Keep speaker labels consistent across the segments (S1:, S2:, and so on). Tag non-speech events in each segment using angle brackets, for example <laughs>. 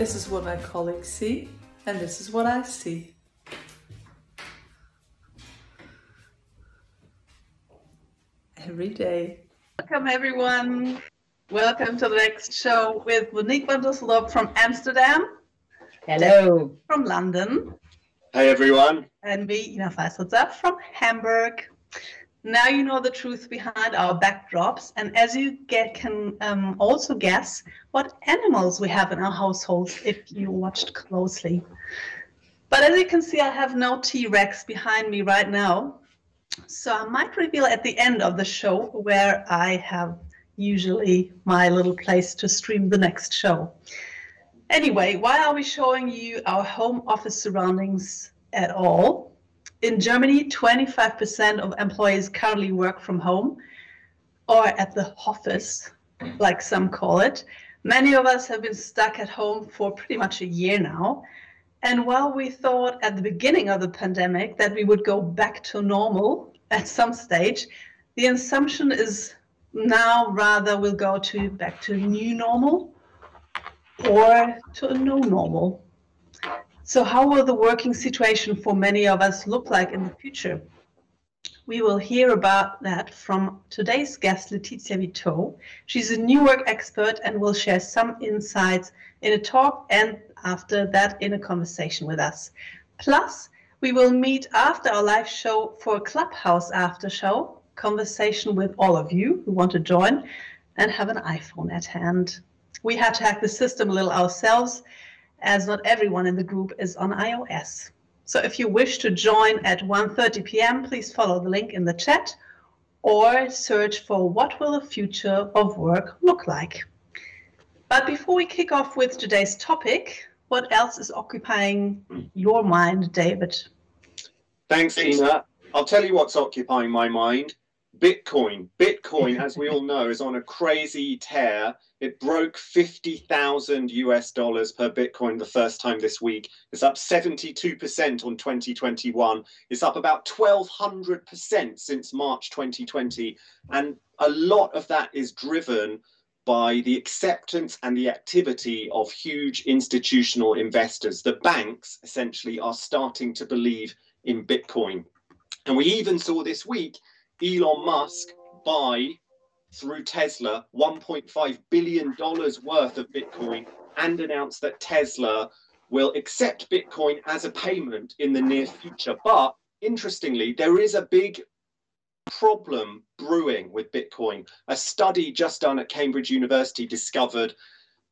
S1: This is what my colleagues see, and this is what I see. Every day. Welcome, everyone. Welcome to the next show with Monique van der Dusseldorp from Amsterdam.
S2: Hello.
S1: From London.
S3: Hi, everyone.
S1: And me, Ina Weisselzer from Hamburg. Now you know the truth behind our backdrops, and as you get, can um, also guess what animals we have in our households if you watched closely. But as you can see, I have no T-Rex behind me right now, so I might reveal at the end of the show where I have usually my little place to stream the next show. Anyway, why are we showing you our home office surroundings at all? in Germany, 25% of employees currently work from home or at the office, like some call it. Many of us have been stuck at home for pretty much a year now. And while we thought at the beginning of the pandemic that we would go back to normal at some stage, the assumption is now rather we'll go to back to new normal or to a no normal. So how will the working situation for many of us look like in the future? We will hear about that from today's guest, Laëtitia Vitaud. She's a new work expert and will share some insights in a talk and after that in a conversation with us. Plus, we will meet after our live show for a Clubhouse after show conversation with all of you who want to join and have an iPhone at hand. We had to hack the system a little ourselves as not everyone in the group is on iOS. So if you wish to join at 1.30 p.m., please follow the link in the chat or search for what will the future of work look like. But before we kick off with today's topic, what else is occupying your mind, David?
S3: Thanks, Ina. I'll tell you what's occupying my mind. Bitcoin. Bitcoin, as we <laughs> all know, is on a crazy tear. It broke 50,000 US dollars per Bitcoin the first time this week. It's up 72% on 2021. It's up about 1,200% since March 2020. And a lot of that is driven by the acceptance and the activity of huge institutional investors. The banks essentially are starting to believe in Bitcoin. And we even saw this week Elon Musk buy through Tesla $1.5 billion worth of Bitcoin and announced that Tesla will accept Bitcoin as a payment in the near future. But interestingly, there is a big problem brewing with Bitcoin. A study just done at Cambridge University discovered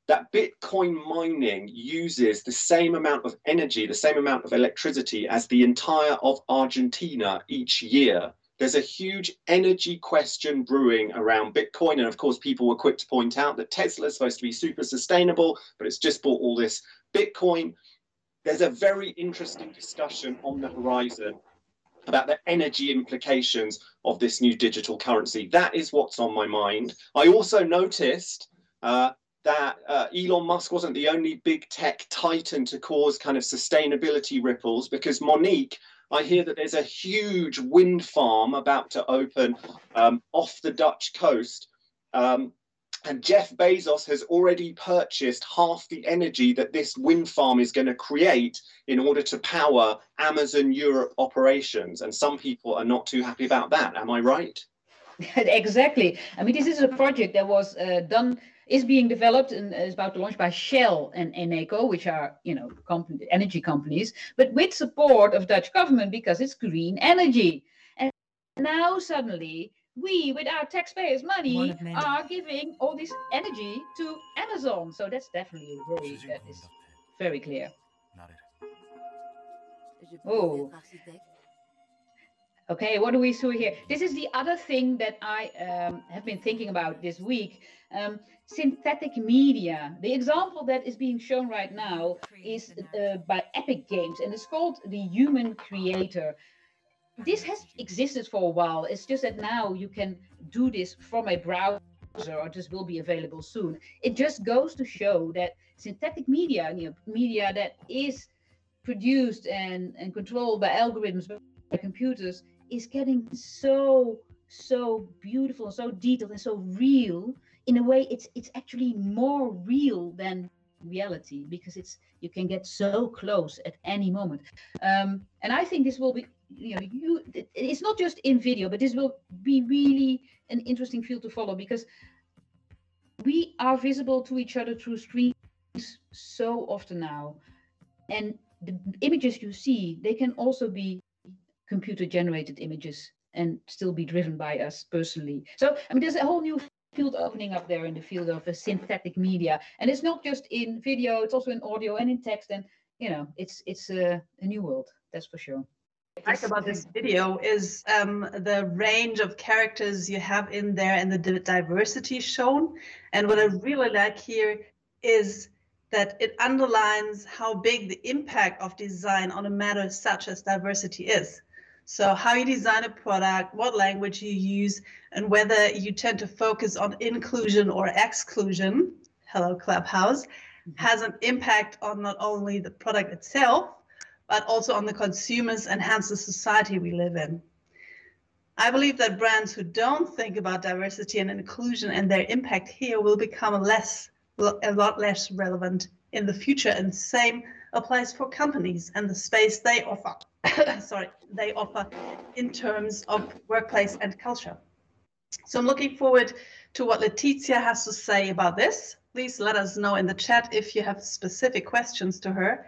S3: that Bitcoin mining uses the same amount of energy, the same amount of electricity as the entire of Argentina each year there's a huge energy question brewing around Bitcoin. And of course, people were quick to point out that Tesla is supposed to be super sustainable, but it's just bought all this Bitcoin. There's a very interesting discussion on the horizon about the energy implications of this new digital currency. That is what's on my mind. I also noticed uh, that uh, Elon Musk wasn't the only big tech titan to cause kind of sustainability ripples because Monique I hear that there's a huge wind farm about to open um, off the Dutch coast. Um, and Jeff Bezos has already purchased half the energy that this wind farm is going to create in order to power Amazon Europe operations. And some people are not too happy about that. Am I right? <laughs>
S2: exactly. I mean, this is a project that was uh, done is being developed and is about to launch by Shell and Eneco, which are you know company, energy companies, but with support of Dutch government because it's green energy. And now suddenly we, with our taxpayers' money, are giving all this energy to Amazon. So that's definitely very that is very clear. Oh. Okay, what do we see here? This is the other thing that I um, have been thinking about this week. Um, synthetic media. The example that is being shown right now is uh, by Epic Games, and it's called the Human Creator. This has existed for a while. It's just that now you can do this from a browser or this will be available soon. It just goes to show that synthetic media, you know, media that is produced and, and controlled by algorithms, by computers, is getting so, so beautiful, so detailed, and so real. In a way, it's it's actually more real than reality because it's you can get so close at any moment. Um, and I think this will be you know you it's not just in video but this will be really an interesting field to follow because we are visible to each other through screens so often now and the images you see they can also be computer generated images and still be driven by us personally so i mean there's a whole new field opening up there in the field of uh, synthetic media and it's not just in video it's also in audio and in text and you know it's it's uh, a new world that's for sure
S1: like about this video is um, the range of characters you have in there and the diversity shown. And what I really like here is that it underlines how big the impact of design on a matter such as diversity is. So how you design a product, what language you use, and whether you tend to focus on inclusion or exclusion, hello Clubhouse, mm-hmm. has an impact on not only the product itself, but also on the consumers and hence the society we live in. I believe that brands who don't think about diversity and inclusion and their impact here will become less, a lot less relevant in the future. And same applies for companies and the space they offer. <coughs> sorry, they offer in terms of workplace and culture. So I'm looking forward to what Laëtitia has to say about this. Please let us know in the chat if you have specific questions to her.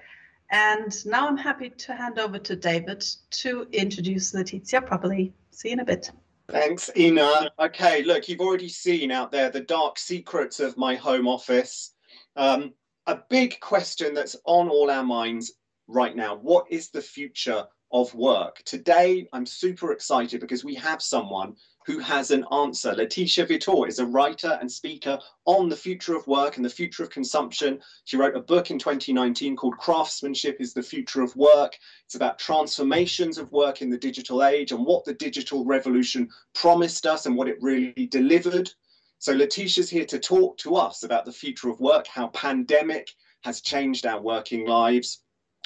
S1: And now I'm happy to hand over to David to introduce Laëtitia properly. See you in a bit.
S3: Thanks, Ina. Okay, look, you've already seen out there the dark secrets of my home office. Um, a big question that's on all our minds right now what is the future of work? Today, I'm super excited because we have someone who has an answer. Laëtitia Vitaud is a writer and speaker on the future of work and the future of consumption. She wrote a book in 2019 called Craftsmanship is the Future of Work. It's about transformations of work in the digital age and what the digital revolution promised us and what it really delivered. So Laëtitia's here to talk to us about the future of work, how pandemic has changed our working lives,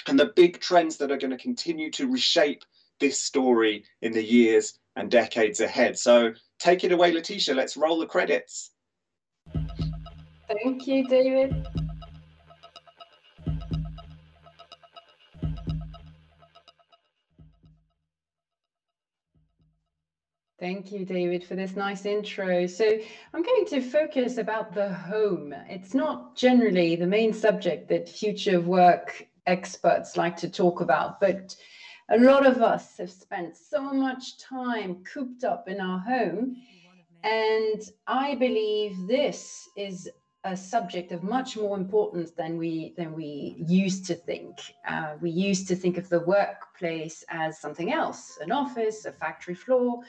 S3: and the big trends that are going to continue to reshape this story in the years and decades ahead. So take it away, Laëtitia. Let's roll the credits.
S4: Thank you, David. Thank you, David, for this nice intro. So I'm going to focus about the home. It's not generally the main subject that future of work experts like to talk about, but a lot of us have spent so much time cooped up in our home. And I believe this is a subject of much more importance than we than we used to think. Uh, we used to think of the workplace as something else, an office, a factory floor,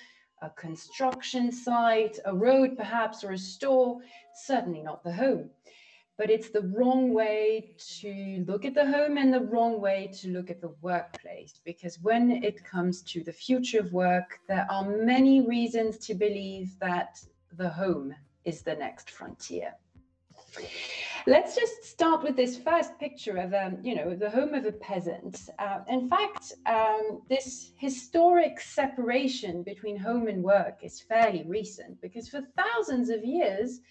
S4: a construction site, a road perhaps, or a store, certainly not the home but it's the wrong way to look at the home and the wrong way to look at the workplace. Because when it comes to the future of work, there are many reasons to believe that the home is the next frontier. Let's just start with this first picture of, um, you know, the home of a peasant. Uh, in fact, um, this historic separation between home and work is fairly recent because for thousands of years,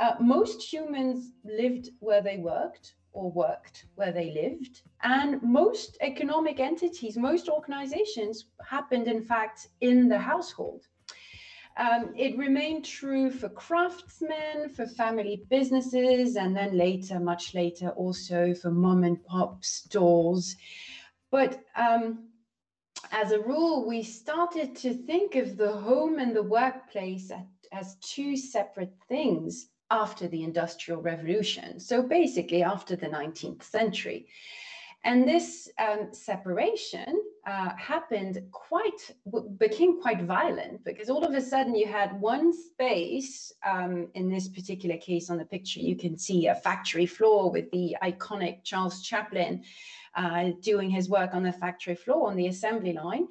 S4: uh, most humans lived where they worked or worked where they lived. And most economic entities, most organizations happened, in fact, in the household. Um, it remained true for craftsmen, for family businesses, and then later, much later, also for mom and pop stores. But um, as a rule, we started to think of the home and the workplace as two separate things after the Industrial Revolution. So basically, after the 19th century. And this um, separation uh, happened quite, became quite violent because all of a sudden you had one space. Um, in this particular case on the picture, you can see a factory floor with the iconic Charles Chaplin uh, doing his work on the factory floor, on the assembly line.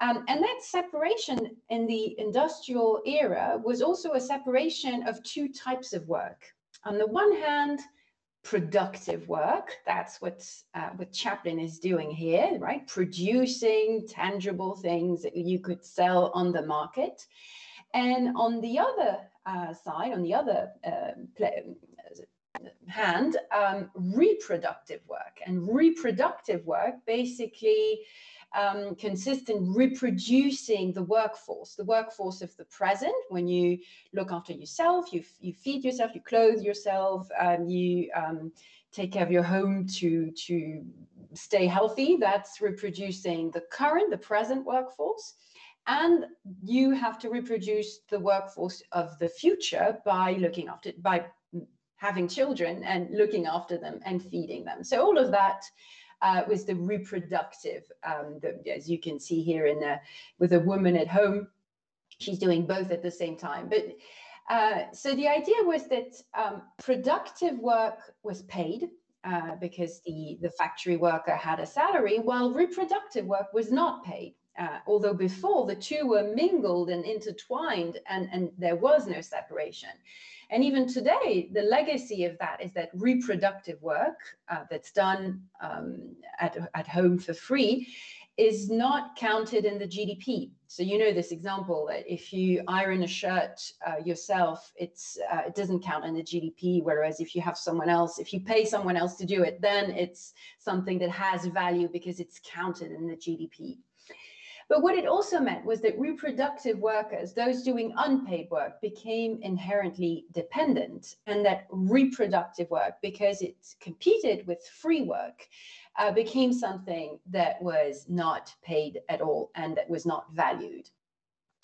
S4: Um, and that separation in the industrial era was also a separation of two types of work. On the one hand, productive work. That's what uh, what Chaplin is doing here, right? Producing tangible things that you could sell on the market. And on the other uh, side, on the other uh, hand, um, reproductive work. And reproductive work basically um, consist in reproducing the workforce, the workforce of the present. When you look after yourself, you, you feed yourself, you clothe yourself, um, you um, take care of your home to, to stay healthy. That's reproducing the current, the present workforce. And you have to reproduce the workforce of the future by looking after, by having children and looking after them and feeding them. So all of that uh, was the reproductive, um, the, as you can see here in the, with a woman at home, she's doing both at the same time. But uh, so the idea was that um, productive work was paid uh, because the, the factory worker had a salary, while reproductive work was not paid. Uh, although before the two were mingled and intertwined and, and there was no separation. And even today, the legacy of that is that reproductive work uh, that's done um, at, at home for free is not counted in the GDP. So you know this example that if you iron a shirt uh, yourself, it's uh, it doesn't count in the GDP. Whereas if you have someone else, if you pay someone else to do it, then it's something that has value because it's counted in the GDP. But what it also meant was that reproductive workers, those doing unpaid work, became inherently dependent, and that reproductive work, because it competed with free work, uh, became something that was not paid at all and that was not valued.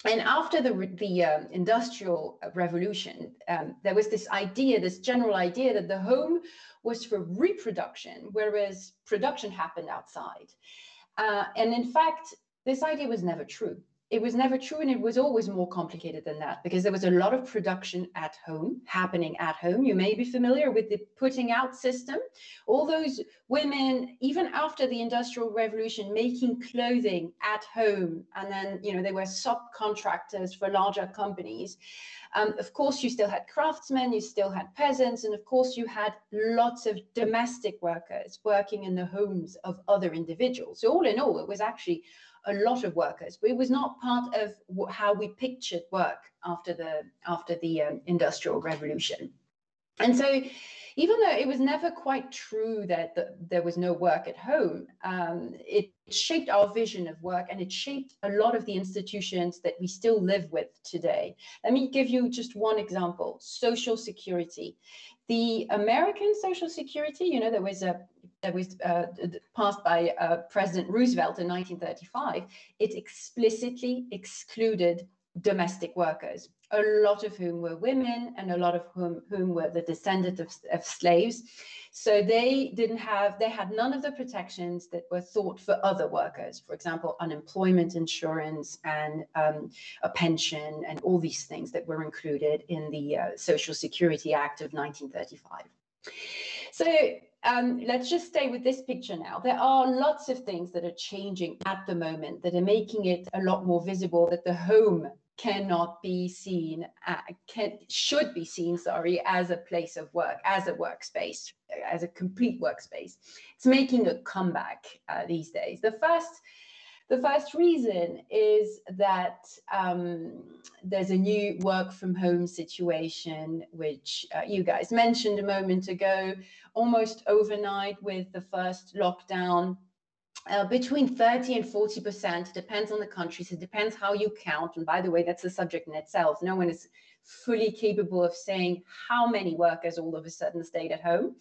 S4: And after the, the um, industrial revolution, um, there was this idea, this general idea that the home was for reproduction, whereas production happened outside. Uh, and in fact, this idea was never true. It was never true, and it was always more complicated than that because there was a lot of production at home happening at home. You may be familiar with the putting out system. All those women, even after the Industrial Revolution, making clothing at home, and then you know they were subcontractors for larger companies. Um, of course, you still had craftsmen, you still had peasants, and of course, you had lots of domestic workers working in the homes of other individuals. So all in all, it was actually a lot of workers, but it was not part of how we pictured work after the after the um, industrial revolution. And so, even though it was never quite true that the, there was no work at home, um, it shaped our vision of work and it shaped a lot of the institutions that we still live with today. Let me give you just one example Social Security. The American Social Security, you know, was a that was uh, passed by uh, President Roosevelt in 1935, it explicitly excluded domestic workers, a lot of whom were women and a lot of whom, whom were the descendants of, of slaves. So they didn't have, they had none of the protections that were thought for other workers, for example, unemployment insurance and um, a pension and all these things that were included in the uh, Social Security Act of 1935. So um, let's just stay with this picture now. There are lots of things that are changing at the moment that are making it a lot more visible that the home cannot be seen, can, should be seen, sorry, as a place of work, as a workspace, as a complete workspace. It's making a comeback uh, these days. The first the first reason is that um, there's a new work from home situation, which uh, you guys mentioned a moment ago, almost overnight with the first lockdown. Uh, between 30 and 40 percent depends on the countries it depends how you count and by the way that's a subject in itself no one is fully capable of saying how many workers all of a sudden stayed at home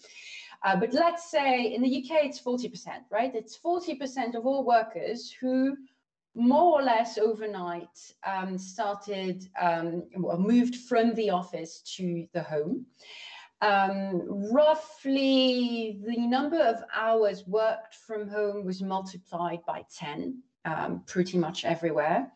S4: uh, but let's say in the UK, it's 40%, right? It's 40% of all workers who more or less overnight um, started um, moved from the office to the home. Um, roughly the number of hours worked from home was multiplied by 10 um, pretty much everywhere.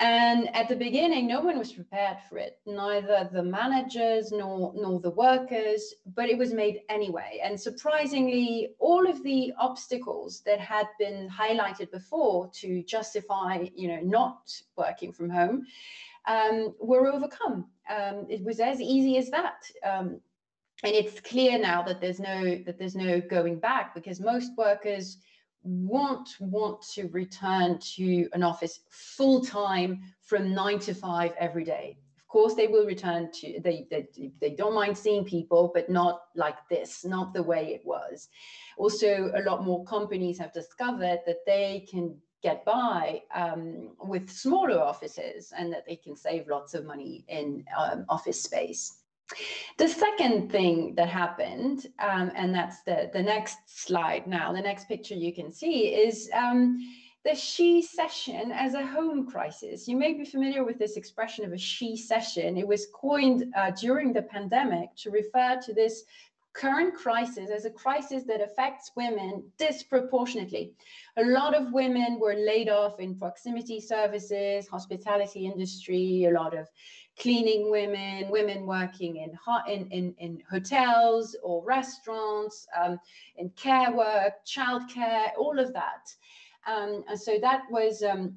S4: And at the beginning, no one was prepared for it, neither the managers nor, nor the workers, but it was made anyway. And surprisingly, all of the obstacles that had been highlighted before to justify, you know, not working from home um, were overcome. Um, it was as easy as that. Um, and it's clear now that there's no that there's no going back because most workers won't want to return to an office full time from nine to five every day. Of course, they will return to, they, they, they don't mind seeing people, but not like this, not the way it was. Also, a lot more companies have discovered that they can get by um, with smaller offices and that they can save lots of money in um, office space. The second thing that happened, um, and that's the, the next slide now, the next picture you can see is um, the shecession as a home crisis. You may be familiar with this expression of a shecession. It was coined uh, during the pandemic to refer to this current crisis as a crisis that affects women disproportionately. A lot of women were laid off in proximity services, hospitality industry, a lot of cleaning women, women working in, in, in, in hotels or restaurants, um, in care work, childcare, all of that. Um, and so that was um,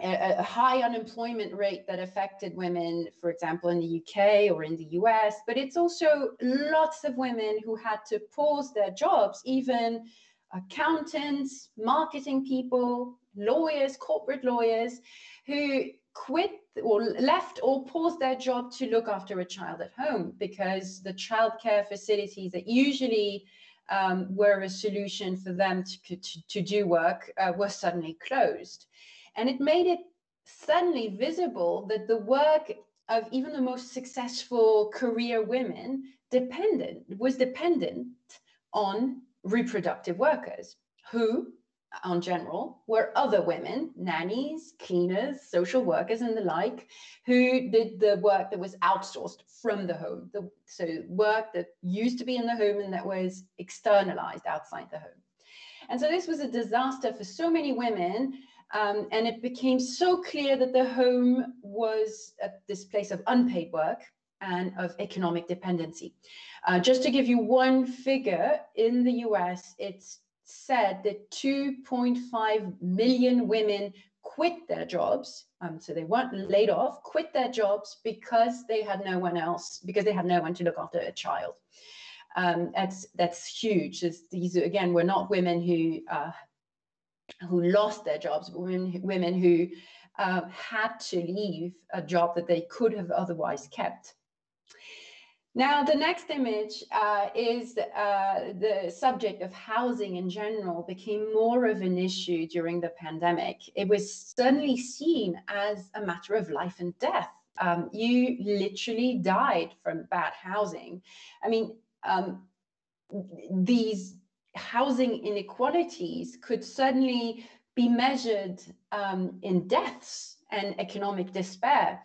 S4: a, high unemployment rate that affected women, for example, in the UK or in the US. But it's also lots of women who had to pause their jobs, even accountants, marketing people, lawyers, corporate lawyers, who quit or left or paused their job to look after a child at home because the childcare facilities that usually um, were a solution for them to, to, to do work uh, were suddenly closed. And it made it suddenly visible that the work of even the most successful career women dependent was dependent on reproductive workers who on general were other women, nannies, cleaners, social workers, and the like, who did the work that was outsourced from the home. The, so work that used to be in the home and that was externalized outside the home. And so this was a disaster for so many women. Um, and it became so clear that the home was this place of unpaid work and of economic dependency. Uh, just to give you one figure, in the US, it's said that 2.5 million women quit their jobs. Um, so they weren't laid off, quit their jobs because they had no one else, because they had no one to look after a child. Um, that's that's huge. It's, these again were not women who uh, who lost their jobs, women women who uh, had to leave a job that they could have otherwise kept. Now, the next image uh, is uh, the subject of housing in general became more of an issue during the pandemic. It was suddenly seen as a matter of life and death. Um, you literally died from bad housing. I mean, um, these housing inequalities could suddenly be measured um, in deaths and economic despair.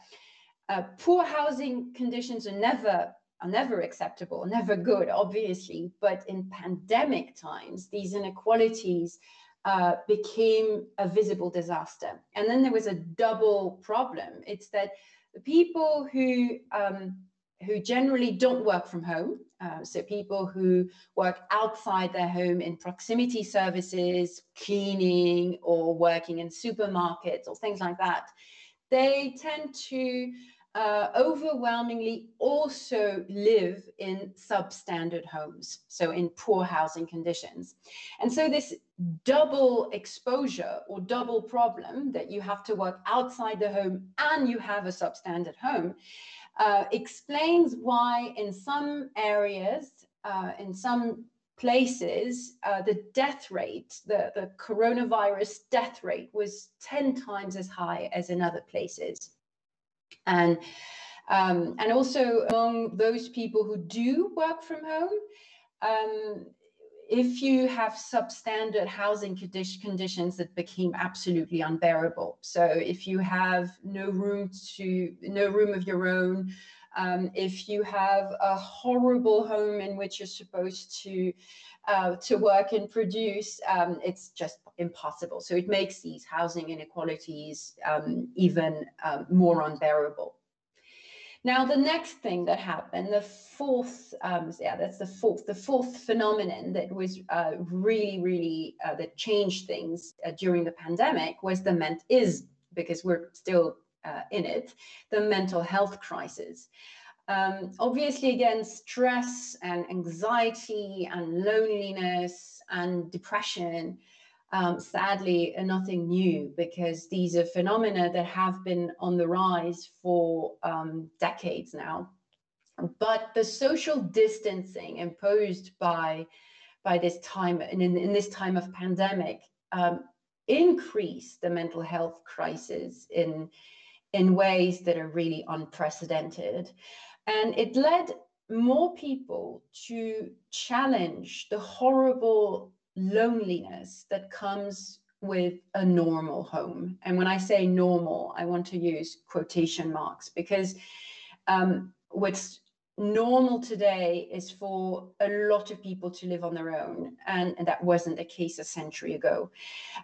S4: Uh, poor housing conditions are never are never acceptable, never good, obviously. But in pandemic times, these inequalities uh, became a visible disaster. And then there was a double problem. It's that the people who um, who generally don't work from home, uh, so people who work outside their home in proximity services, cleaning, or working in supermarkets or things like that, they tend to uh, overwhelmingly also live in substandard homes, so in poor housing conditions. And so this double exposure or double problem that you have to work outside the home and you have a substandard home uh, explains why in some areas, uh, in some places, uh, the death rate, the, the coronavirus death rate was 10 times as high as in other places. And um, and also among those people who do work from home, um, if you have substandard housing conditions that became absolutely unbearable, so if you have no room to no room of your own, Um, if you have a horrible home in which you're supposed to uh, to work and produce, um, it's just impossible. So it makes these housing inequalities um, even um, more unbearable. Now, the next thing that happened, the fourth, um, yeah, that's the fourth, the fourth phenomenon that was uh, really, really uh, that changed things uh, during the pandemic was the ment is because we're still uh, in it, the mental health crisis. Um, obviously, again, stress and anxiety and loneliness and depression um, sadly are nothing new because these are phenomena that have been on the rise for um, decades now. But the social distancing imposed by by this time in, in this time of pandemic um, increased the mental health crisis in in ways that are really unprecedented, and it led more people to challenge the horrible loneliness that comes with a normal home. And when I say normal, I want to use quotation marks because um, what's normal today is for a lot of people to live on their own, and, and that wasn't the case a century ago.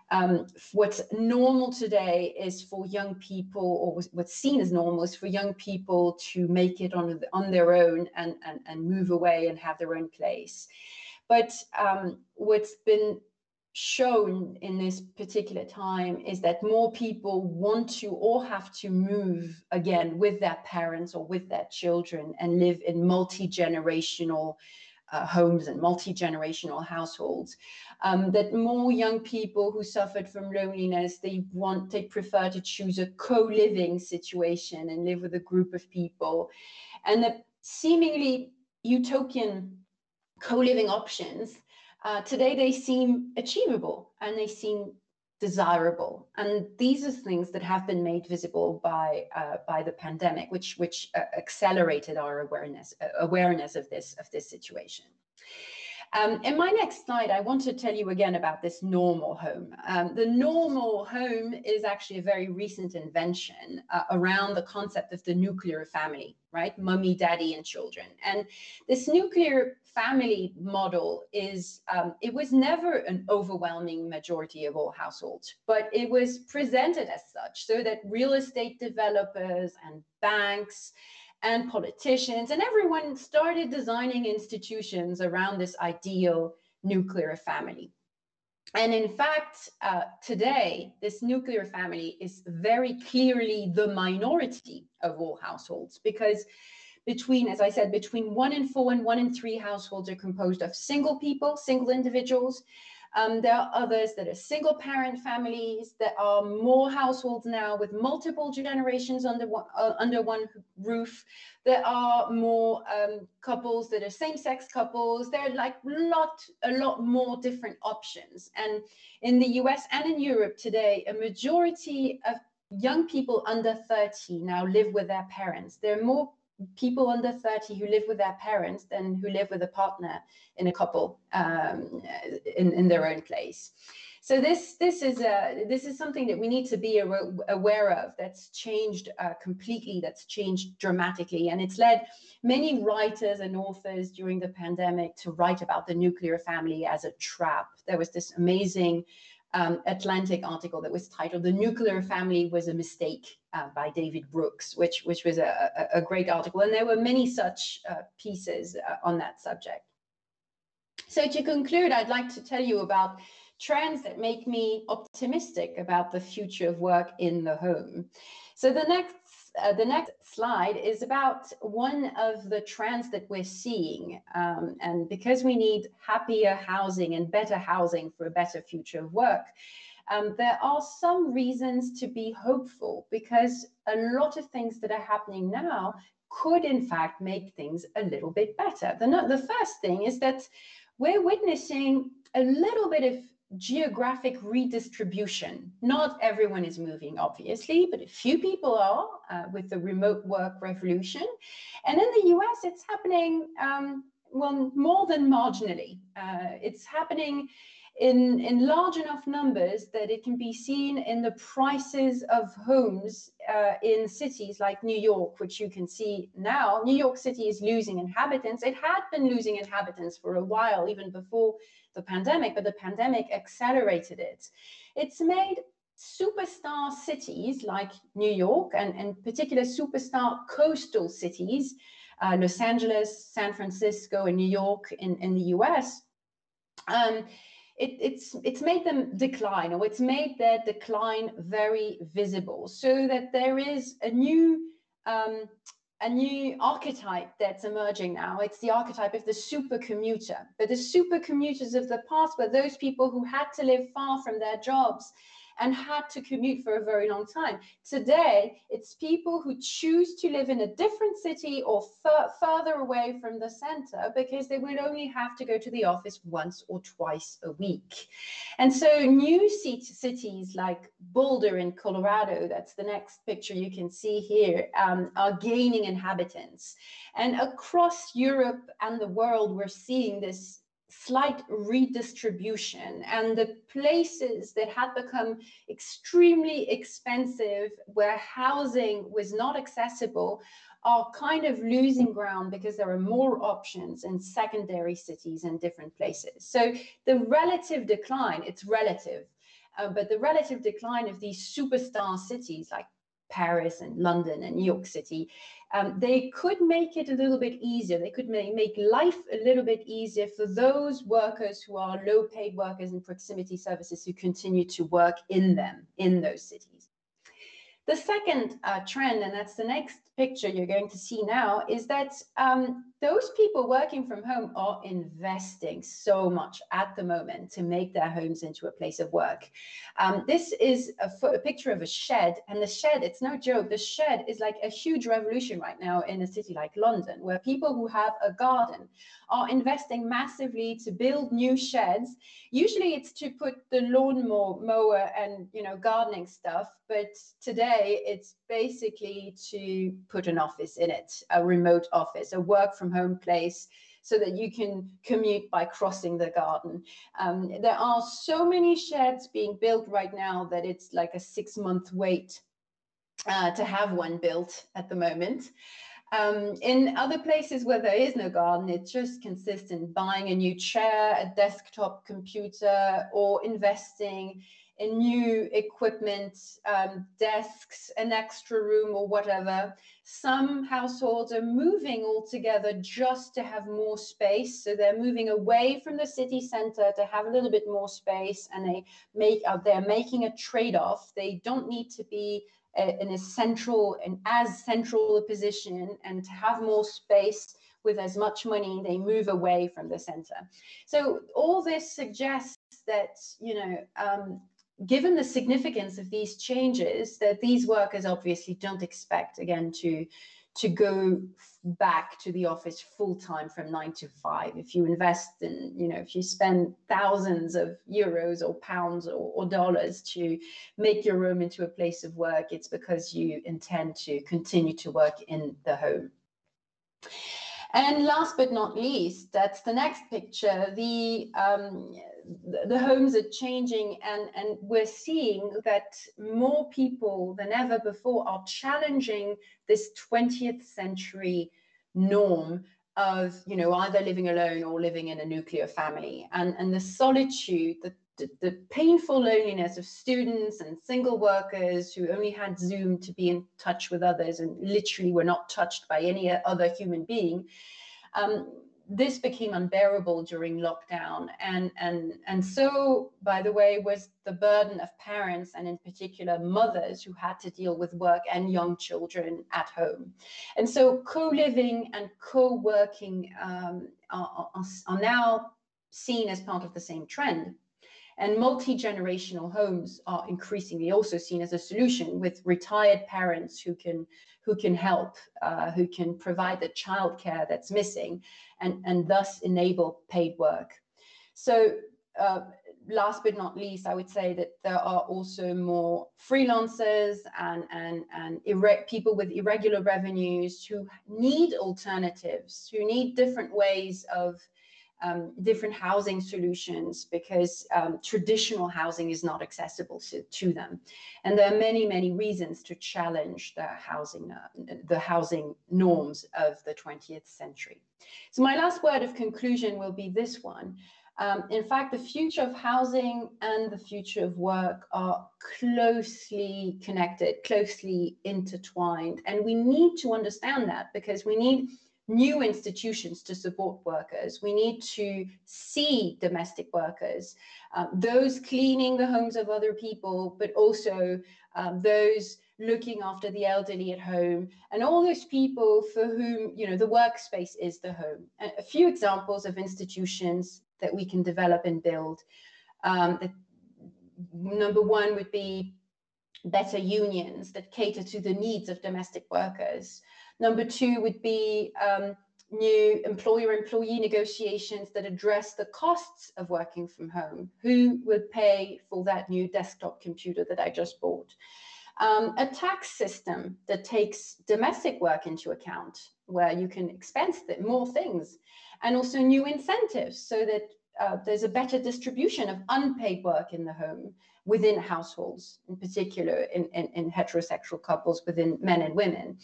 S4: Um, what's normal today is for young people, or what's seen as normal, is for young people to make it on, on their own and, and, and move away and have their own place. But um, what's been shown in this particular time is that more people want to or have to move again with their parents or with their children and live in multi-generational uh, homes and multi-generational households. Um, that more young people who suffered from loneliness they want they prefer to choose a co-living situation and live with a group of people. And that seemingly utopian co-living options, uh, today they seem achievable and they seem desirable. And these are things that have been made visible by uh, by the pandemic, which which uh, accelerated our awareness uh, awareness of this of this situation. Um, in my next slide, I want to tell you again about this normal home. Um, the normal home is actually a very recent invention uh, around the concept of the nuclear family, right? Mummy, daddy, and children. And this nuclear family model is, um, it was never an overwhelming majority of all households, but it was presented as such so that real estate developers and banks and politicians and everyone started designing institutions around this ideal nuclear family. And in fact, uh, today, this nuclear family is very clearly the minority of all households because between, as I said, between one in four and one in three households are composed of single people, single individuals, um, there are others that are single parent families. There are more households now with multiple generations under one, uh, under one roof. There are more um, couples that are same-sex couples. There are like lot a lot more different options. And in the US and in Europe today, a majority of young people under 30 now live with their parents. There are more people under 30 who live with their parents than who live with a partner in a couple um, in, in their own place. So this this is a this is something that we need to be aware of. That's changed uh, completely. That's changed dramatically, and it's led many writers and authors during the pandemic to write about the nuclear family as a trap. There was this amazing um, Atlantic article that was titled "The Nuclear Family Was a Mistake" uh, by David Brooks, which which was a, a, great article, and there were many such uh, pieces uh, on that subject. So to conclude, I'd like to tell you about trends that make me optimistic about the future of work in the home. So the next uh, the next slide is about one of the trends that we're seeing. Um, and because we need happier housing and better housing for a better future of work, um, there are some reasons to be hopeful because a lot of things that are happening now could, in fact, make things a little bit better. The, the first thing is that we're witnessing a little bit of geographic redistribution. Not everyone is moving, obviously, but a few people are uh, with the remote work revolution. And in the US, it's happening, um, well, more than marginally. Uh, it's happening in, in large enough numbers that it can be seen in the prices of homes uh, in cities like New York, which you can see now. New York City is losing inhabitants. It had been losing inhabitants for a while, even before the pandemic, but the pandemic accelerated it. It's made superstar cities like New York and, and particular superstar coastal cities, uh, Los Angeles, San Francisco, and New York in, in the US. Um, it, it's it's made them decline or it's made their decline very visible so that there is a new um, a new archetype that's emerging now. It's the archetype of the super commuter. But the super commuters of the past were those people who had to live far from their jobs and had to commute for a very long time. Today, it's people who choose to live in a different city or further away from the center because they would only have to go to the office once or twice a week. And so, new cities like Boulder in Colorado, that's the next picture you can see here, um, are gaining inhabitants. And across Europe and the world, we're seeing this slight redistribution and the places that had become extremely expensive where housing was not accessible are kind of losing ground because there are more options in secondary cities and different places. So the relative decline it's relative uh, but the relative decline of these superstar cities like Paris and London and New York City, um, they could make it a little bit easier. They could make, make life a little bit easier for those workers who are low paid workers in proximity services who continue to work in them, in those cities. The second uh, trend, and that's the next picture you're going to see now, is that um, those people working from home are investing so much at the moment to make their homes into a place of work. Um, this is a, a, picture of a shed, and the shed, it's no joke, the shed is like a huge revolution right now in a city like London, where people who have a garden are investing massively to build new sheds. Usually it's to put the lawn mower and you know gardening stuff, but today it's basically to put an office in it, a remote office, a work from home place so that you can commute by crossing the garden. Um, there are so many sheds being built right now that it's like a six month wait uh, to have one built at the moment. Um, in other places where there is no garden, it just consists in buying a new chair, a desktop computer, or investing in new equipment, um, desks, an extra room, or whatever. Some households are moving altogether just to have more space. So they're moving away from the city center to have a little bit more space, and they make uh, they're making a trade-off. They don't need to be in a central and as central a position and to have more space with as much money they move away from the center so all this suggests that you know um, given the significance of these changes that these workers obviously don't expect again to to go back to the office full time from nine to five. If you invest in, you know, if you spend thousands of euros or pounds or, or dollars to make your room into a place of work, it's because you intend to continue to work in the home. And last but not least, that's the next picture. The um, the homes are changing, and and we're seeing that more people than ever before are challenging this 20th century norm of you know either living alone or living in a nuclear family, and and the solitude, the the, the painful loneliness of students and single workers who only had Zoom to be in touch with others and literally were not touched by any other human being. Um, this became unbearable during lockdown. And and and so by the way was the burden of parents and in particular mothers who had to deal with work and young children at home. And so co-living and co-working um, are, are now seen as part of the same trend and multi-generational homes are increasingly also seen as a solution with retired parents who can who can help, uh, who can provide the childcare that's missing, and, and thus enable paid work. So uh, last but not least, I would say that there are also more freelancers and and and people with irregular revenues who need alternatives, who need different ways of um, different housing solutions because um, traditional housing is not accessible to, to, them. And there are many, many reasons to challenge the housing, uh, the housing norms of the 20th century. So my last word of conclusion will be this one. Um, in fact, the future of housing and the future of work are closely connected, closely intertwined. And we need to understand that because we need new institutions to support workers. We need to see domestic workers, um, those cleaning the homes of other people, but also um, those looking after the elderly at home, and all those people for whom you know the workspace is the home. A few examples of institutions that we can develop and build. Um, the, number one would be better unions that cater to the needs of domestic workers. Number two would be um, new employer employee negotiations that address the costs of working from home. Who would pay for that new desktop computer that I just bought? Um, a tax system that takes domestic work into account, where you can expense more things, and also new incentives so that uh, there's a better distribution of unpaid work in the home within households, in particular in, in, in heterosexual couples within men and women.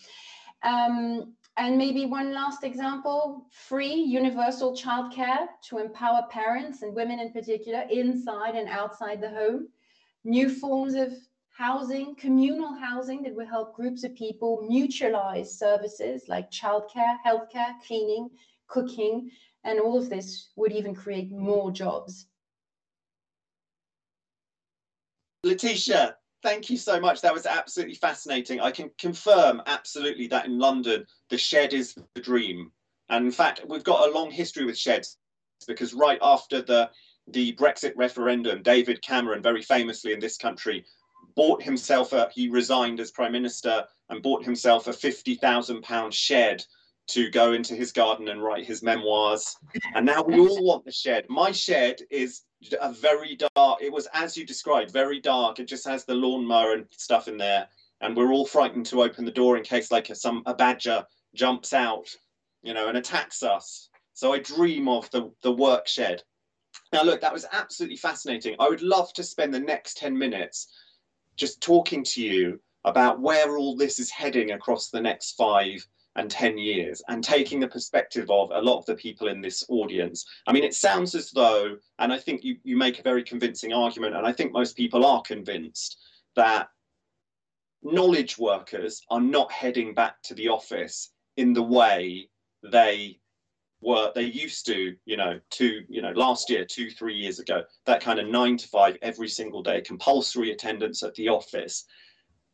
S4: Um, and maybe one last example, free universal childcare to empower parents and women in particular inside and outside the home. New forms of housing, communal housing that will help groups of people mutualize services like childcare, healthcare, cleaning, cooking, and all of this would even create more jobs.
S3: Laëtitia, thank you so much. That was absolutely fascinating. I can confirm absolutely that in London, the shed is the dream. And in fact, we've got a long history with sheds because right after the the Brexit referendum, David Cameron, very famously in this country, bought himself a, he resigned as prime minister and bought himself a 50,000 pound shed to go into his garden and write his memoirs. And now we all want the shed. My shed is a very dark. It was as you described, very dark. It just has the lawnmower and stuff in there, and we're all frightened to open the door in case like a, some a badger jumps out, you know, and attacks us. So I dream of the the work shed. Now look, that was absolutely fascinating. I would love to spend the next ten minutes just talking to you about where all this is heading across the next five and 10 years and taking the perspective of a lot of the people in this audience. I mean, it sounds as though, and I think you, you make a very convincing argument, and I think most people are convinced that knowledge workers are not heading back to the office in the way they were they used to you know two you know last year two three years ago that kind of nine to five every single day compulsory attendance at the office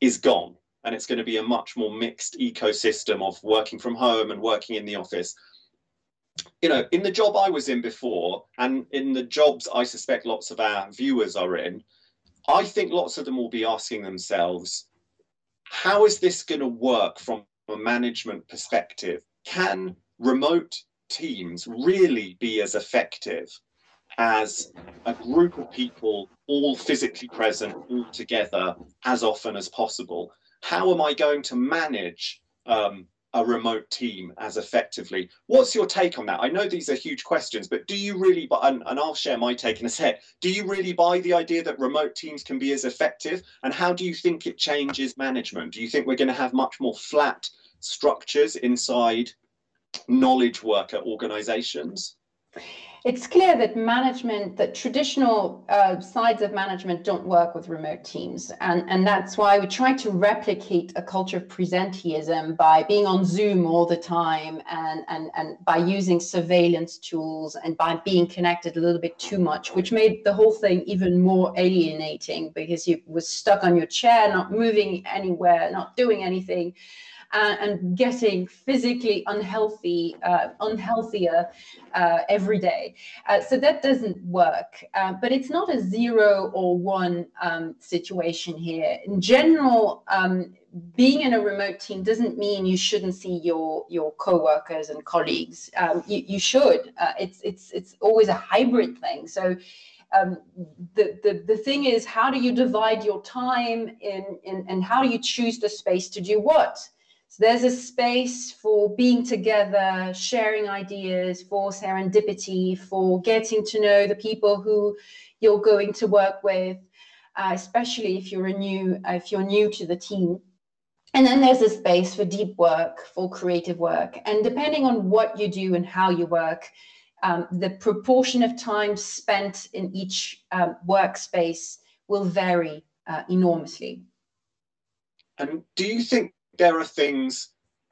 S3: is gone and it's going to be a much more mixed ecosystem of working from home and working in the office. You know in the job i was in before and in the jobs i suspect lots of our viewers are in i think lots of them will be asking themselves how is this going to work from a management perspective? Can remote teams really be as effective as a group of people all physically present all together as often as possible how am I going to manage um, a remote team as effectively? What's your take on that? I know these are huge questions, but do you really, and, and I'll share my take in a sec, do you really buy the idea that remote teams can be as effective? And how do you think it changes management? Do you think we're going to have much more flat structures inside knowledge worker organizations?
S4: It's clear that management, that traditional uh, sides of management don't work with remote teams. And, and that's why we try to replicate a culture of presenteeism by being on Zoom all the time and, and, and by using surveillance tools and by being connected a little bit too much, which made the whole thing even more alienating because you were stuck on your chair, not moving anywhere, not doing anything and, and getting physically unhealthy, uh, unhealthier uh, every day. Uh, so that doesn't work. Uh, but it's not a zero or one um, situation here. In general, um, being in a remote team doesn't mean you shouldn't see your your coworkers and colleagues. Um, you, you should. Uh, it's it's it's always a hybrid thing. So. Um, the, the the thing is, how do you divide your time in, in and how do you choose the space to do what? So there's a space for being together, sharing ideas, for serendipity, for getting to know the people who you're going to work with, uh, especially if you're a new if you're new to the team. And then there's a space for deep work, for creative work. And depending on what you do and how you work, um, the proportion of time spent in each um, workspace will vary uh, enormously.
S3: And do you think there are things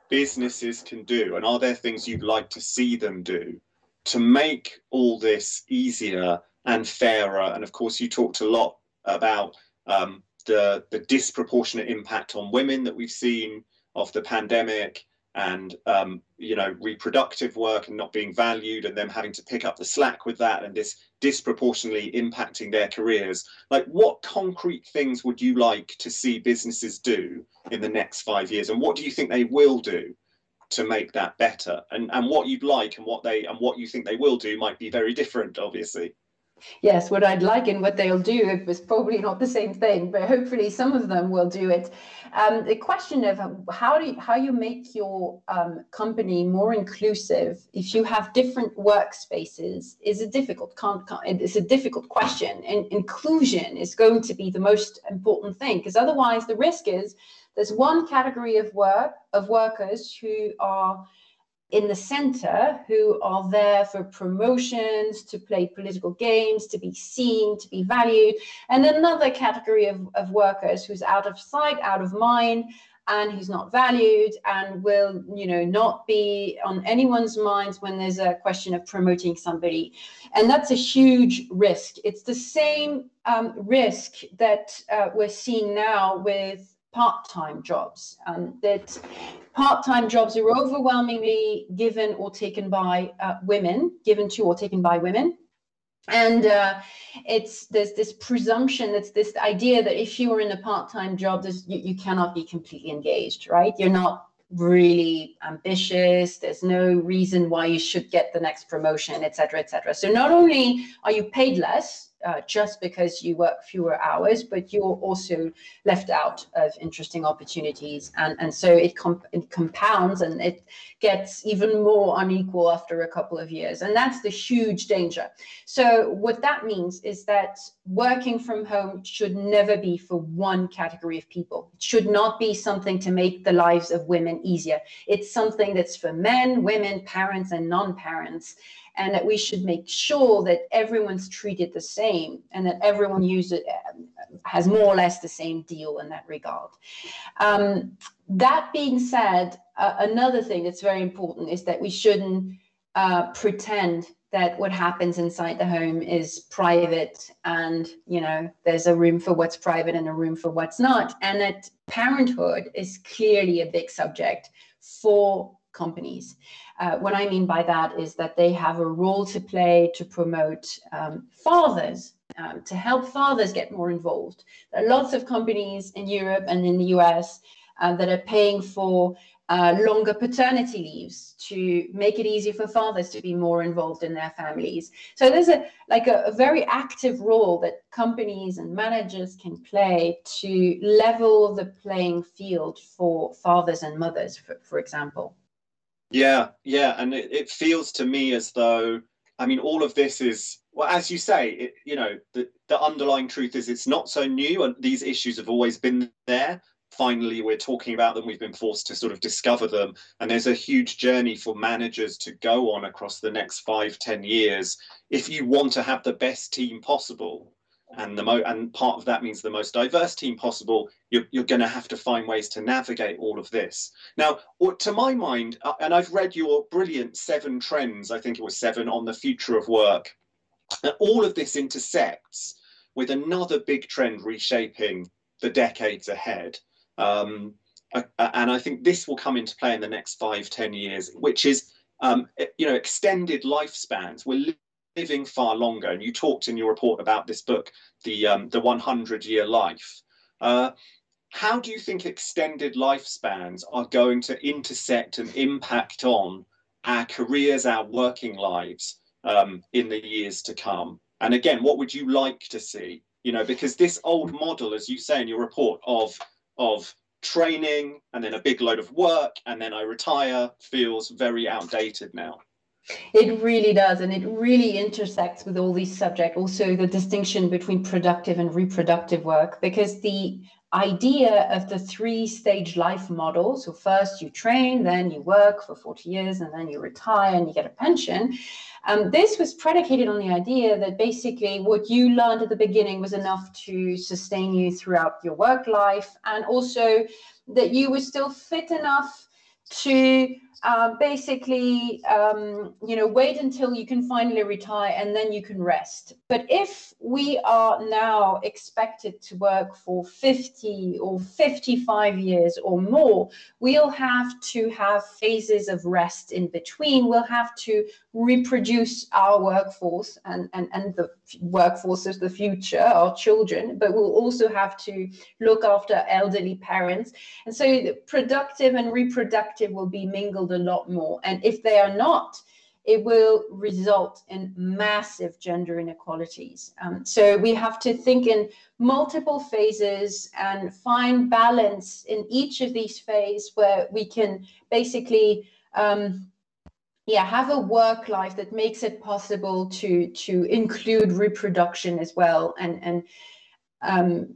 S3: businesses can do, and are there things you'd like to see them do to make all this easier and fairer? And of course, you talked a lot about um, the the disproportionate impact on women that we've seen of the pandemic and um, you know reproductive work and not being valued and them having to pick up the slack with that and this disproportionately impacting their careers. Like what concrete things would you like to see businesses do in the next five years? And what do you think they will do to make that better? And and what you'd like and what they and what you think they will do might be very different obviously
S4: yes, what I'd like and what they'll do it was probably not the same thing, but hopefully some of them will do it. Um, the question of how do you, how you make your um, company more inclusive if you have different workspaces is a difficult can't, can't, it's a difficult question. And inclusion is going to be the most important thing because otherwise the risk is there's one category of work of workers who are in the center who are there for promotions, to play political games, to be seen, to be valued, and another category of, of workers who's out of sight, out of mind, and who's not valued and will you know not be on anyone's minds when there's a question of promoting somebody. And that's a huge risk. It's the same um, risk that uh, we're seeing now with part-time jobs. Um, that part-time jobs are overwhelmingly given or taken by uh, women given to or taken by women. And uh, it's there's this presumption that's this idea that if you are in a part-time job you, you cannot be completely engaged right? You're not really ambitious there's no reason why you should get the next promotion et cetera et cetera. So not only are you paid less uh, just because you work fewer hours, but you're also left out of interesting opportunities. And, and so it, comp- it compounds and it gets even more unequal after a couple of years. And that's the huge danger. So, what that means is that working from home should never be for one category of people. It should not be something to make the lives of women easier. It's something that's for men, women, parents, and non parents and that we should make sure that everyone's treated the same and that everyone uses has more or less the same deal in that regard. Um, that being said, uh, another thing that's very important is that we shouldn't uh, pretend that what happens inside the home is private and you know there's a room for what's private and a room for what's not and that parenthood is clearly a big subject for companies uh, what I mean by that is that they have a role to play to promote um, fathers, um, to help fathers get more involved. There are lots of companies in Europe and in the US uh, that are paying for uh, longer paternity leaves to make it easier for fathers to be more involved in their families. So there's a like a, a, very active role that companies and managers can play to level the playing field for fathers and mothers, for, for example.
S3: Yeah, yeah, and it, it feels to me as though I mean all of this is well, as you say, it, you know, the the underlying truth is it's not so new, and these issues have always been there. Finally, we're talking about them. We've been forced to sort of discover them, and there's a huge journey for managers to go on across the next five, ten years if you want to have the best team possible and the mo- and part of that means the most diverse team possible you're, you're going to have to find ways to navigate all of this. Now to my mind uh, and i've read your brilliant seven trends i think it was seven on the future of work and all of this intersects with another big trend reshaping the decades ahead. Um, and i think this will come into play in the next five ten years which is um, you know extended lifespans. We're living far longer. And you talked in your report about this book, the um, the 100 year life. Uh, how do you think extended lifespans are going to intersect and impact on our careers, our working lives um, in the years to come? And again, what would you like to see? You know, because this old model, as you say in your report, of of training and then a big load of work and then I retire feels very outdated now.
S4: It really does. And it really intersects with all these subjects. Also, the distinction between productive and reproductive work, because the idea of the three stage life model so, first you train, then you work for 40 years, and then you retire and you get a pension. Um, this was predicated on the idea that basically what you learned at the beginning was enough to sustain you throughout your work life, and also that you were still fit enough to uh, basically, um, you know, wait until you can finally retire and then you can rest. But if we are now expected to work for 50 or 55 years or more, we'll have to have phases of rest in between. We'll have to reproduce our workforce and, and, and the workforce of the future, our children, but we'll also have to look after elderly parents. And so productive and reproductive will be mingled a lot more. And if they are not, it will result in massive gender inequalities. Um, so we have to think in multiple phases and find balance in each of these phases where we can basically um, yeah have a work life that makes it possible to to include reproduction as well and and um,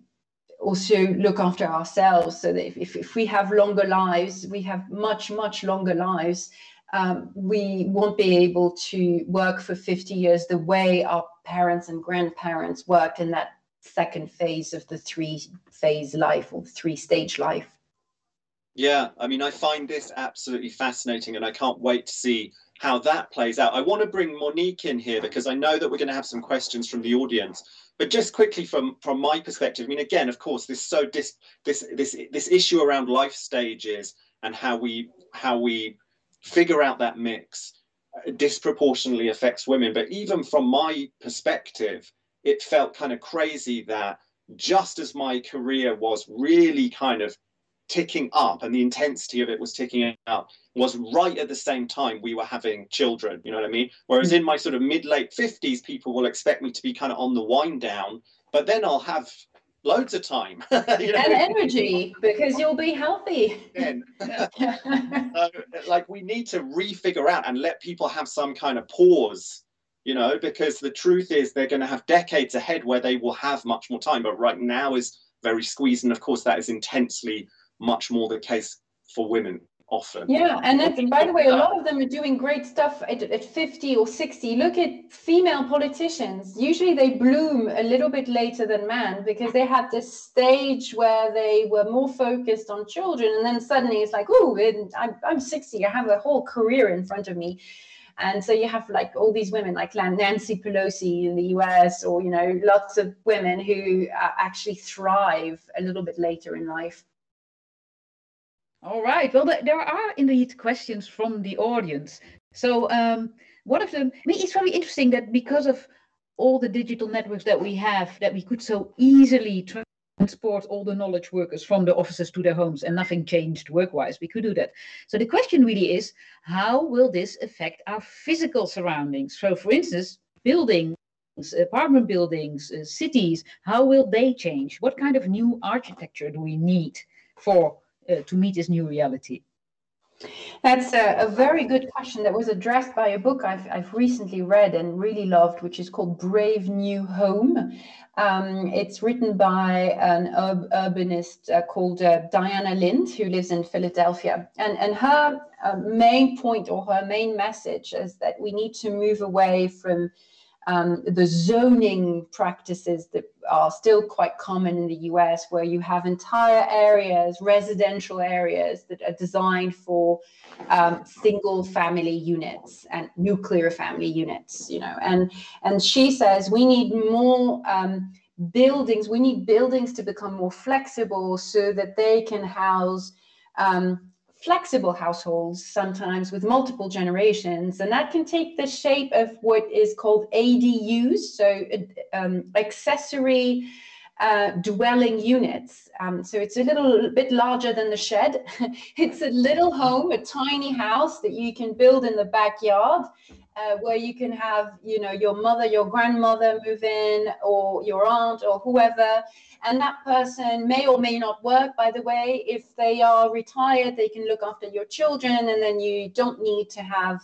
S4: also look after ourselves so that if, if we have longer lives we have much much longer lives um, we won't be able to work for 50 years the way our parents and grandparents worked in that second phase of the three phase life or three stage life
S3: yeah, I mean, I find this absolutely fascinating, and I can't wait to see how that plays out. I want to bring Monique in here because I know that we're going to have some questions from the audience. But just quickly from from my perspective, I mean, again, of course, this so dis, this this this issue around life stages and how we how we figure out that mix uh, disproportionately affects women. But even from my perspective, it felt kind of crazy that just as my career was really kind of ticking up and the intensity of it was ticking up was right at the same time we were having children you know what i mean whereas mm. in my sort of mid late 50s people will expect me to be kind of on the wind down but then i'll have loads of time <laughs>
S4: you know? and energy because you'll be healthy
S3: uh, <laughs> like we need to refigure out and let people have some kind of pause you know because the truth is they're going to have decades ahead where they will have much more time but right now is very squeezed and of course that is intensely much more the case for women often.
S4: Yeah, and by the way, a lot of them are doing great stuff at, at 50 or 60. Look at female politicians. Usually they bloom a little bit later than men because they had this stage where they were more focused on children. And then suddenly it's like, oh, I'm, I'm 60, I have a whole career in front of me. And so you have like all these women like Nancy Pelosi in the US, or, you know, lots of women who uh, actually thrive a little bit later in life.
S2: All right. Well, there are indeed questions from the audience. So um, one of them, I mean, it's very interesting that because of all the digital networks that we have, that we could so easily transport all the knowledge workers from the offices to their homes and nothing changed work-wise. We could do that. So the question really is, how will this affect our physical surroundings? So for instance, buildings, apartment buildings, uh, cities, how will they change? What kind of new architecture do we need for to meet this new reality?
S4: That's a, a, very good question that was addressed by a book I've, I've recently read and really loved, which is called Brave New Home. Um, it's written by an ur- urbanist uh, called uh, Diana Lind, who lives in Philadelphia. And, and her uh, main point or her main message is that we need to move away from um, the zoning practices that are still quite common in the US, where you have entire areas, residential areas that are designed for um, single family units and nuclear family units, you know. And and she says we need more um, buildings. We need buildings to become more flexible so that they can house um, flexible households, sometimes with multiple generations, and that can take the shape of what is called ADUs, so um, accessory uh, dwelling units. Um, so it's a little bit larger than the shed. <laughs> it's a little home, a tiny house that you can build in the backyard. Uh, where you can have, you know, your mother, your grandmother move in, or your aunt, or whoever, and that person may or may not work. By the way, if they are retired, they can look after your children, and then you don't need to have.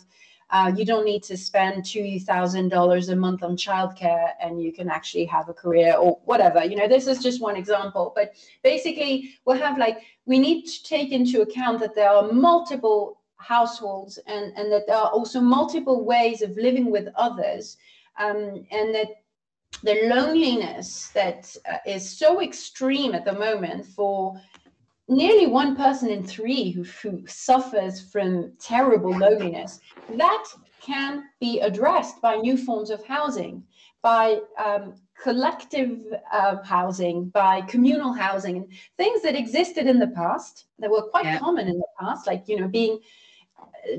S4: Uh, you don't need to spend two thousand dollars a month on childcare, and you can actually have a career or whatever. You know, this is just one example, but basically, we'll have like we need to take into account that there are multiple households and, and that there are also multiple ways of living with others um, and that the loneliness that uh, is so extreme at the moment for nearly one person in three who, who suffers from terrible loneliness that can be addressed by new forms of housing by um, collective uh, housing, by communal housing, things that existed in the past that were quite yeah. common in the past, like you know being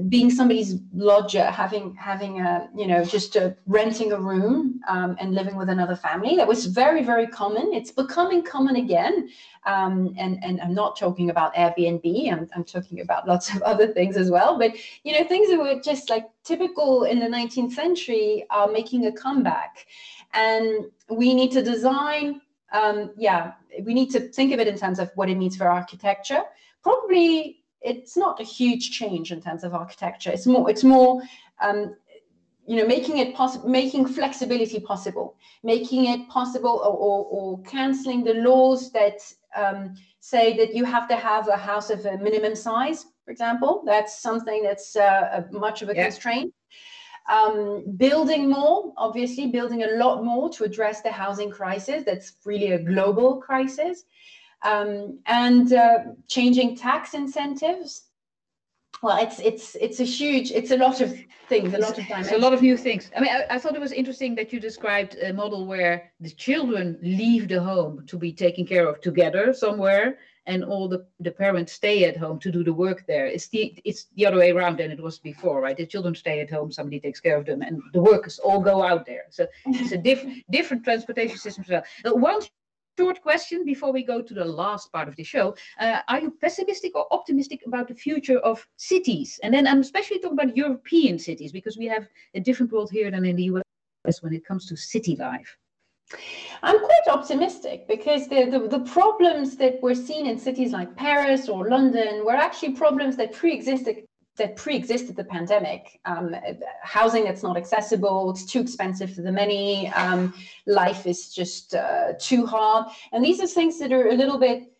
S4: being somebody's lodger, having having a you know just a, renting a room um, and living with another family, that was very very common. It's becoming common again, um, and and I'm not talking about Airbnb. I'm I'm talking about lots of <laughs> other things as well. But you know things that were just like typical in the 19th century are making a comeback, and we need to design. Um, yeah, we need to think of it in terms of what it means for architecture. Probably it's not a huge change in terms of architecture. It's more it's more um, you know making it possible making flexibility possible making it possible or, or, or canceling the laws that um, say that you have to have a house of a minimum size for example that's something that's uh, much of a yeah. constraint um, building more obviously building a lot more to address the housing crisis that's really a global crisis um, and uh, changing tax incentives. Well, it's it's it's a huge, it's a lot of things, a lot of
S2: time. a lot of new things. I mean, I, I, thought it was interesting that you described a model where the children leave the home to be taken care of together somewhere, and all the, the parents stay at home to do the work there. It's the it's the other way around than it was before, right? The children stay at home, somebody takes care of them, and the workers all go out there. So it's a different different transportation system as well. Once short question before we go to the last part of the show. Uh, are you pessimistic or optimistic about the future of cities? And then I'm especially talking about European cities because we have a different world here than in the US when it comes to city life.
S4: I'm quite optimistic because the, the, the, problems that were seen in cities like Paris or London were actually problems that pre-existed that pre-existed the pandemic. Um, housing that's not accessible, it's too expensive for the many, um, life is just uh, too hard. And these are things that are a little bit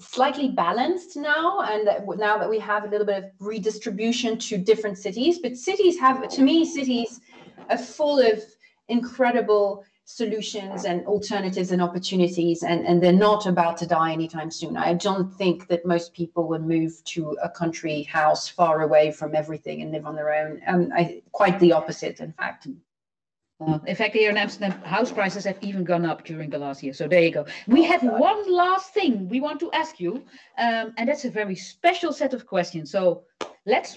S4: slightly balanced now and that now that we have a little bit of redistribution to different cities but cities have to me cities are full of incredible solutions and alternatives and opportunities and, and they're not about to die anytime soon i don't think that most people will move to a country house far away from everything and live on their own um, I, quite the opposite in fact
S2: uh, in fact, here in Amsterdam, house prices have even gone up during the last year. So there you go. We have one last thing we want to ask you, um, and that's a very special set of questions. So let's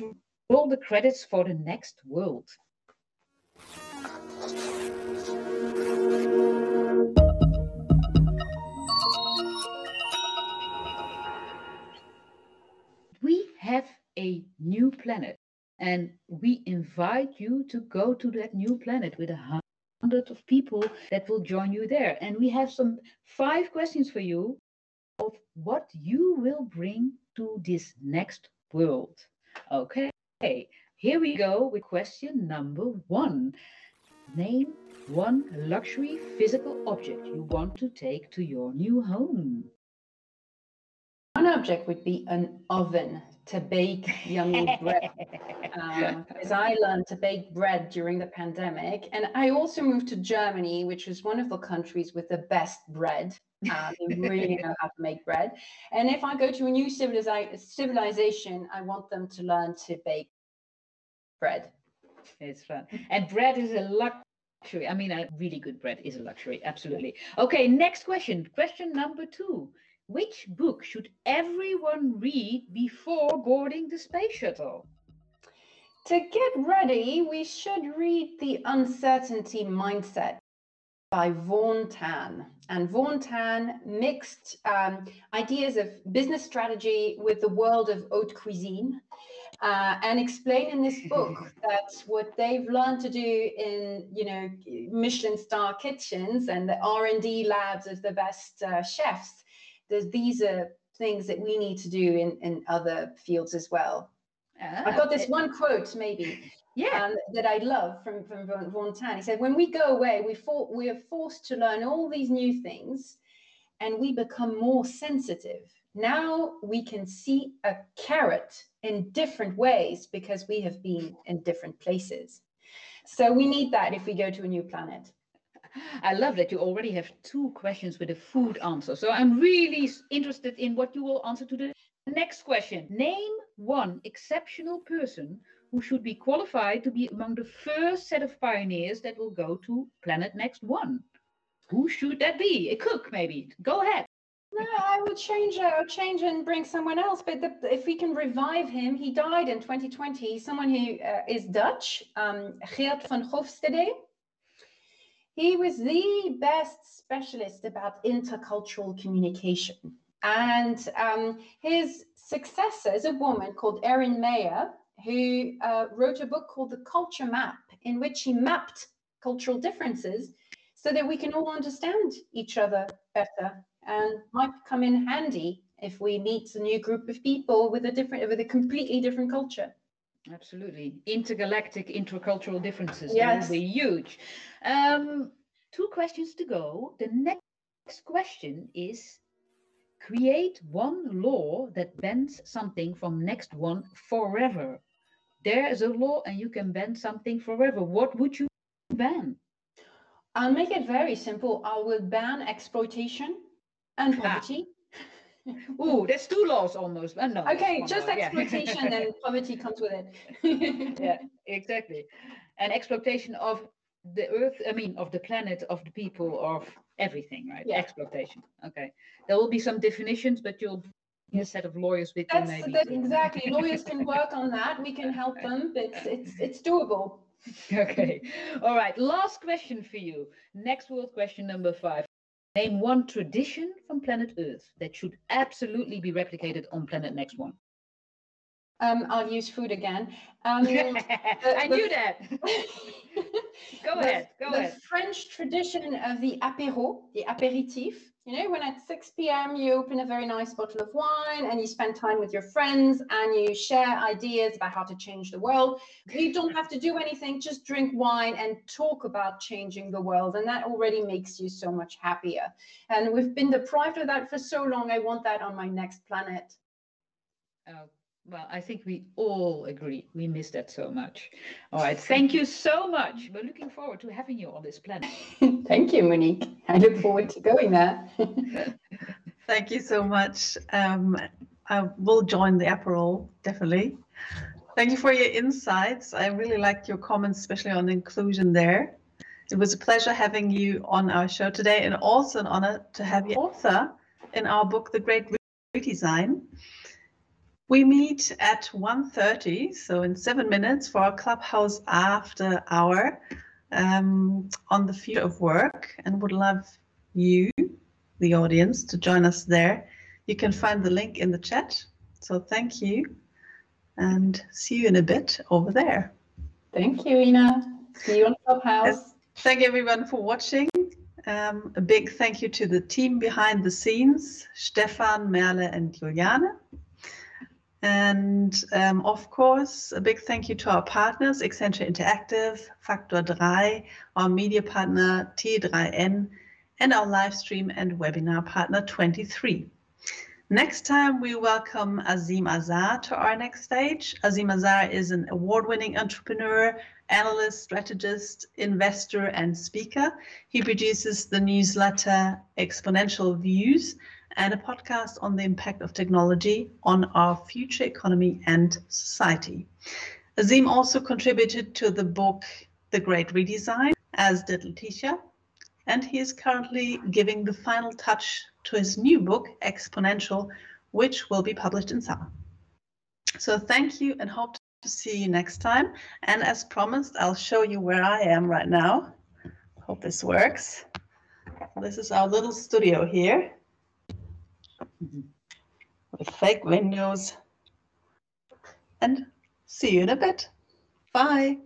S2: roll the credits for the next world. A new planet and we invite you to go to that new planet with a hundred of people that will join you there. And we have some five questions for you of what you will bring to this next world. Okay here we go with question number one. Name one luxury physical object you want to take to your new home.
S4: One object would be an oven to bake yummy bread. Um, <laughs> as I learned to bake bread during the pandemic. And I also moved to Germany, which is one of the countries with the best bread. Um, they really know how to make bread. And if I go to a new civiliza- civilization, I want them to learn to bake bread.
S2: It's fun. And bread is a luxury. I mean, a really good bread is a luxury. Absolutely. Okay, next question. Question number two. Which book should everyone read before boarding the space shuttle?
S4: To get ready, we should read The Uncertainty Mindset by Vaughan Tan. And Vaughan Tan mixed um, ideas of business strategy with the world of haute cuisine. uh, and explain in this book <laughs> that what they've learned to do in you know Michelin star kitchens and the R and D labs of the best uh, chefs, these are things that we need to do in, in other fields as well. Ah, I've got this it, one quote maybe yeah. Um, that I love from, from Vaughan Tan. He said, when we go away, we, for, we are forced to learn all these new things and we become more sensitive. Now we can see a carrot in different ways because we have been in different places. So we need that if we go to a new planet.
S2: I love that you already have two questions with a food answer. So I'm really interested in what you will answer to the next question. Name one exceptional person who should be qualified to be among the first set of pioneers that will go to Planet Next One. Who should that be? A cook, maybe. Go ahead.
S4: No, I would change. I would change and bring someone else. But the, if we can revive him, he died in 2020. Someone who uh, is Dutch, um, Geert van Hofstede. He was the best specialist about intercultural communication. And um, his successor is a woman called Erin Meyer, who uh, wrote a book called The Culture Map, in which he mapped cultural differences so that we can all understand each other better and might come in handy if we meet a new group of people with a different with a completely different culture
S2: Absolutely. Intergalactic intercultural differences. Yes. Will be huge. Um, two questions to go. The next question is create one law that bans something from next one forever. There is a law and you can ban something forever. What would you ban?
S4: I'll make it very simple. I will ban exploitation and ah. <laughs> poverty.
S2: Oh, there's two laws almost. Uh, no,
S4: okay, just law, exploitation yeah. and <laughs> poverty comes with
S2: it. <laughs> yeah, exactly. And exploitation of the earth, I mean, of the planet, of the people, of everything, right? Yeah. Exploitation. Okay. There will be some definitions, but you'll a set of lawyers with
S4: That's,
S2: you maybe.
S4: That, exactly. lawyers can work on that. We can help them, but it's it's doable.
S2: Okay. All right. Last question for you. Next world question number five. Name one tradition from planet Earth that should absolutely be replicated on planet Next One.
S4: Um, I'll use food again. Um, <laughs> the,
S2: I knew that. <laughs> go the, ahead. Go
S4: the
S2: ahead.
S4: French tradition of the apéro, the apéritif. You know, when at 6 p.m. you open a very nice bottle of wine and you spend time with your friends and you share ideas about how to change the world. You don't have to do anything, just drink wine and talk about changing the world. And that already makes you so much happier. And we've been deprived of that for so long. I want that on my next planet.
S2: Oh, well, I think we all agree. We miss that so much. All right. Thank you so much. We're looking forward to having you on this planet. <laughs>
S4: Thank you, Monique. I look forward to going there. <laughs>
S1: Thank you so much. Um, I will join the Aperol, definitely. Thank you for your insights. I really liked your comments, especially on inclusion there. It was a pleasure having you on our show today and also an honor to have you author in our book, The Great Redesign. We meet at 1.30, so in seven minutes for our clubhouse after hour um, on the field of work and would love you, the audience, to join us there. You can find the link in the chat. So thank you and see you in a bit over there.
S4: Thank you, Ina. See you on Clubhouse.
S1: Thank you everyone for watching. Um, a big thank you to the team behind the scenes, Stefan, Merle, and Juliane. And um, of course, a big thank you to our partners, Accenture Interactive, Factor 3, our media partner T3N, and our live stream and webinar partner 23. Next time, we welcome Azeem Azhar to our next stage. Azeem Azhar is an award-winning entrepreneur, analyst, strategist, investor, and speaker. He produces the newsletter Exponential Views, and a podcast on the impact of technology on our future economy and society. Azeem also contributed to the book The Great Redesign, as did Laëtitia, and he is currently giving the final touch to his new book, Exponential, which will be published in summer. So thank you and hope to see you next time. And as promised, I'll show you where I am right now. Hope this works. This is our little studio here with fake windows and See you in a bit. Bye.